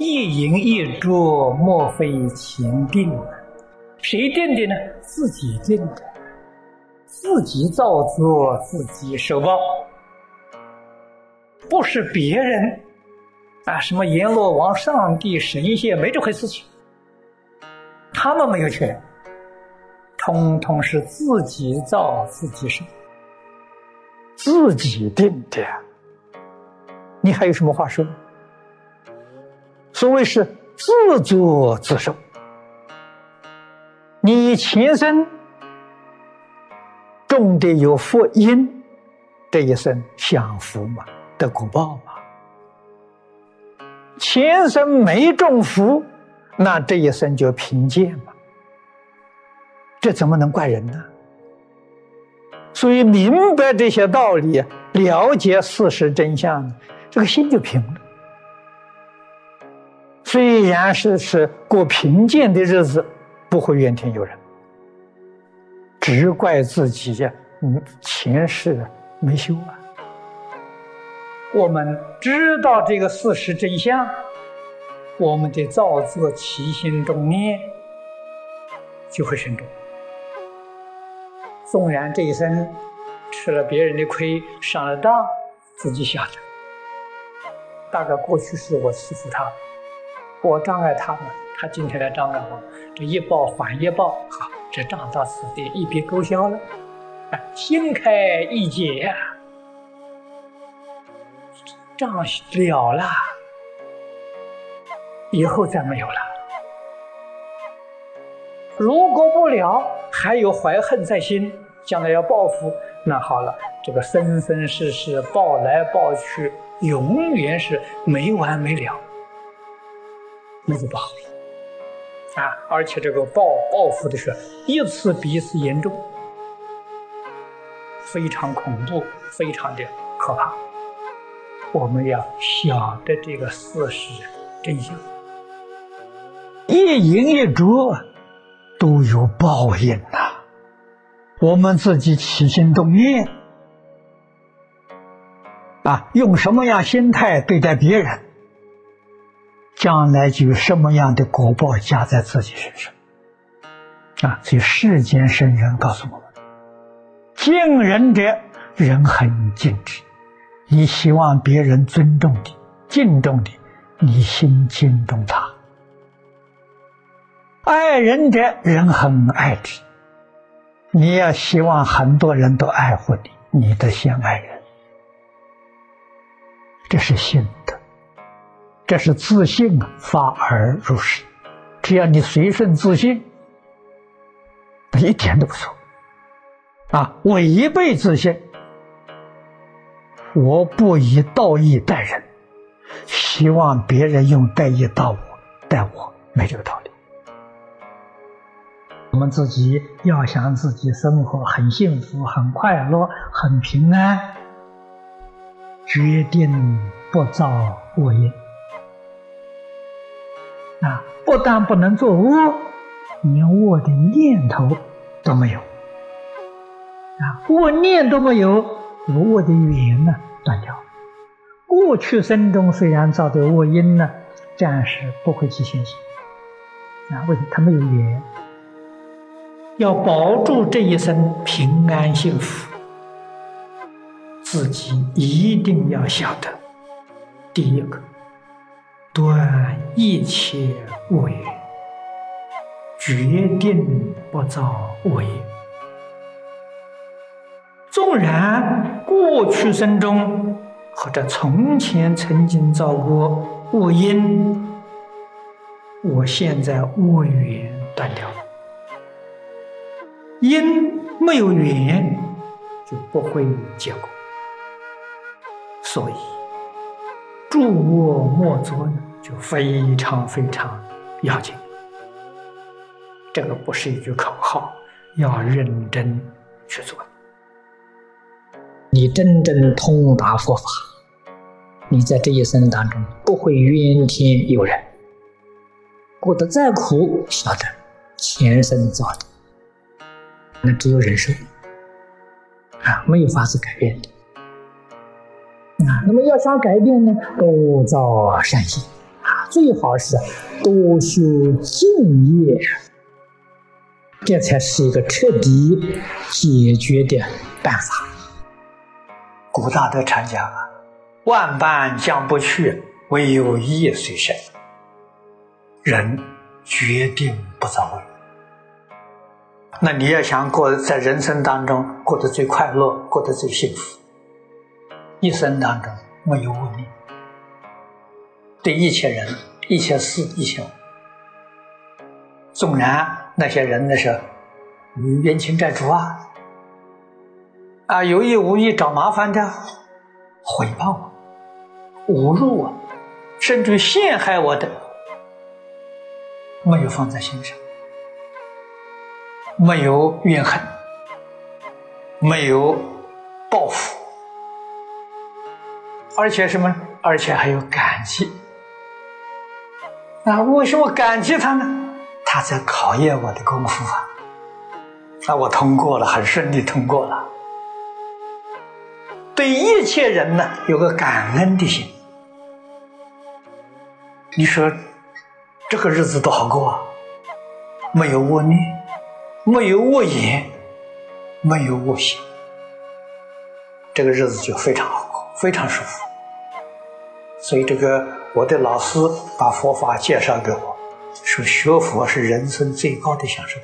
一饮一啄，莫非前定？谁定的呢？自己定的，自己造作，自己受报，不是别人啊！什么阎罗王、上帝、神仙，没这回事情，他们没有权，通通是自己造，自己受，自己定的，你还有什么话说？所谓是自作自受。你前生种的有福因，这一生享福嘛，得果报嘛。前生没种福，那这一生就贫贱嘛。这怎么能怪人呢？所以明白这些道理，了解事实真相，这个心就平了。虽然是是过贫贱的日子。不会怨天尤人，只怪自己呀，嗯，前世没修啊。我们知道这个事实真相，我们的造作起心动念就会深重。纵然这一生吃了别人的亏，上了当，自己晓得，大概过去是我欺负他，我障碍他们。他今天来障碍我，这一报还一报，好，这账到此地一笔勾销了，啊，心开意解呀，账了了，以后再没有了。如果不了，还有怀恨在心，将来要报复，那好了，这个生生世世报来报去，永远是没完没了，那就不好。啊！而且这个报报复的是一次比一次严重，非常恐怖，非常的可怕。我们要晓得这个事实真相，一饮一啄都有报应呐。我们自己起心动念啊，用什么样心态对待别人？将来就有什么样的果报加在自己身上啊！所以世间圣人告诉我们：敬人者，人很敬之；你希望别人尊重你、敬重你，你心敬重他；爱人者，人很爱之。你要希望很多人都爱护你，你的先爱人，这是心。这是自信啊，发而入世。只要你随顺自信，那一点都不错啊。违背自信，我不以道义待人，希望别人用待义待我，待我没这个道理。我们自己要想自己生活很幸福、很快乐、很平安，决定不造恶业。啊，不但不能做恶，连恶的念头都没有。啊，恶念都没有，恶的缘呢断掉。过去生中虽然造的恶因呢，暂时不会去现行。啊，为什么他没有缘？要保住这一生平安幸福，自己一定要晓得，第一个。断一切恶业，决定不造恶业。纵然过去生中或者从前曾经造过恶因，我现在恶缘断掉了，因没有缘就不会有结果，所以。诸恶莫作呢，就非常非常要紧。这个不是一句口号，要认真去做。你真正通达佛法，你在这一生当中不会怨天尤人，过得再苦，晓得前生造的，那只有忍受啊，没有法子改变的。啊，那么要想改变呢，多造善行啊，最好是多修静业，这才是一个彻底解决的办法。古大德常讲啊，万般将不去，唯有业随身。人决定不早为。那你要想过在人生当中过得最快乐，过得最幸福，一生当中没有问题，对一切人、一切事、一切，纵然那些人那是冤亲债主啊，啊有意无意找麻烦的，诽谤我、侮辱我，甚至陷害我的，没有放在心上。没有怨恨，没有报复，而且什么？而且还有感激。啊为什么感激他呢？他在考验我的功夫啊！那我通过了，很顺利通过了。对一切人呢，有个感恩的心。你说这个日子多好过啊？没有恶念。没有恶言，没有恶行，这个日子就非常好过，非常舒服。所以，这个我的老师把佛法介绍给我，说学佛是人生最高的享受。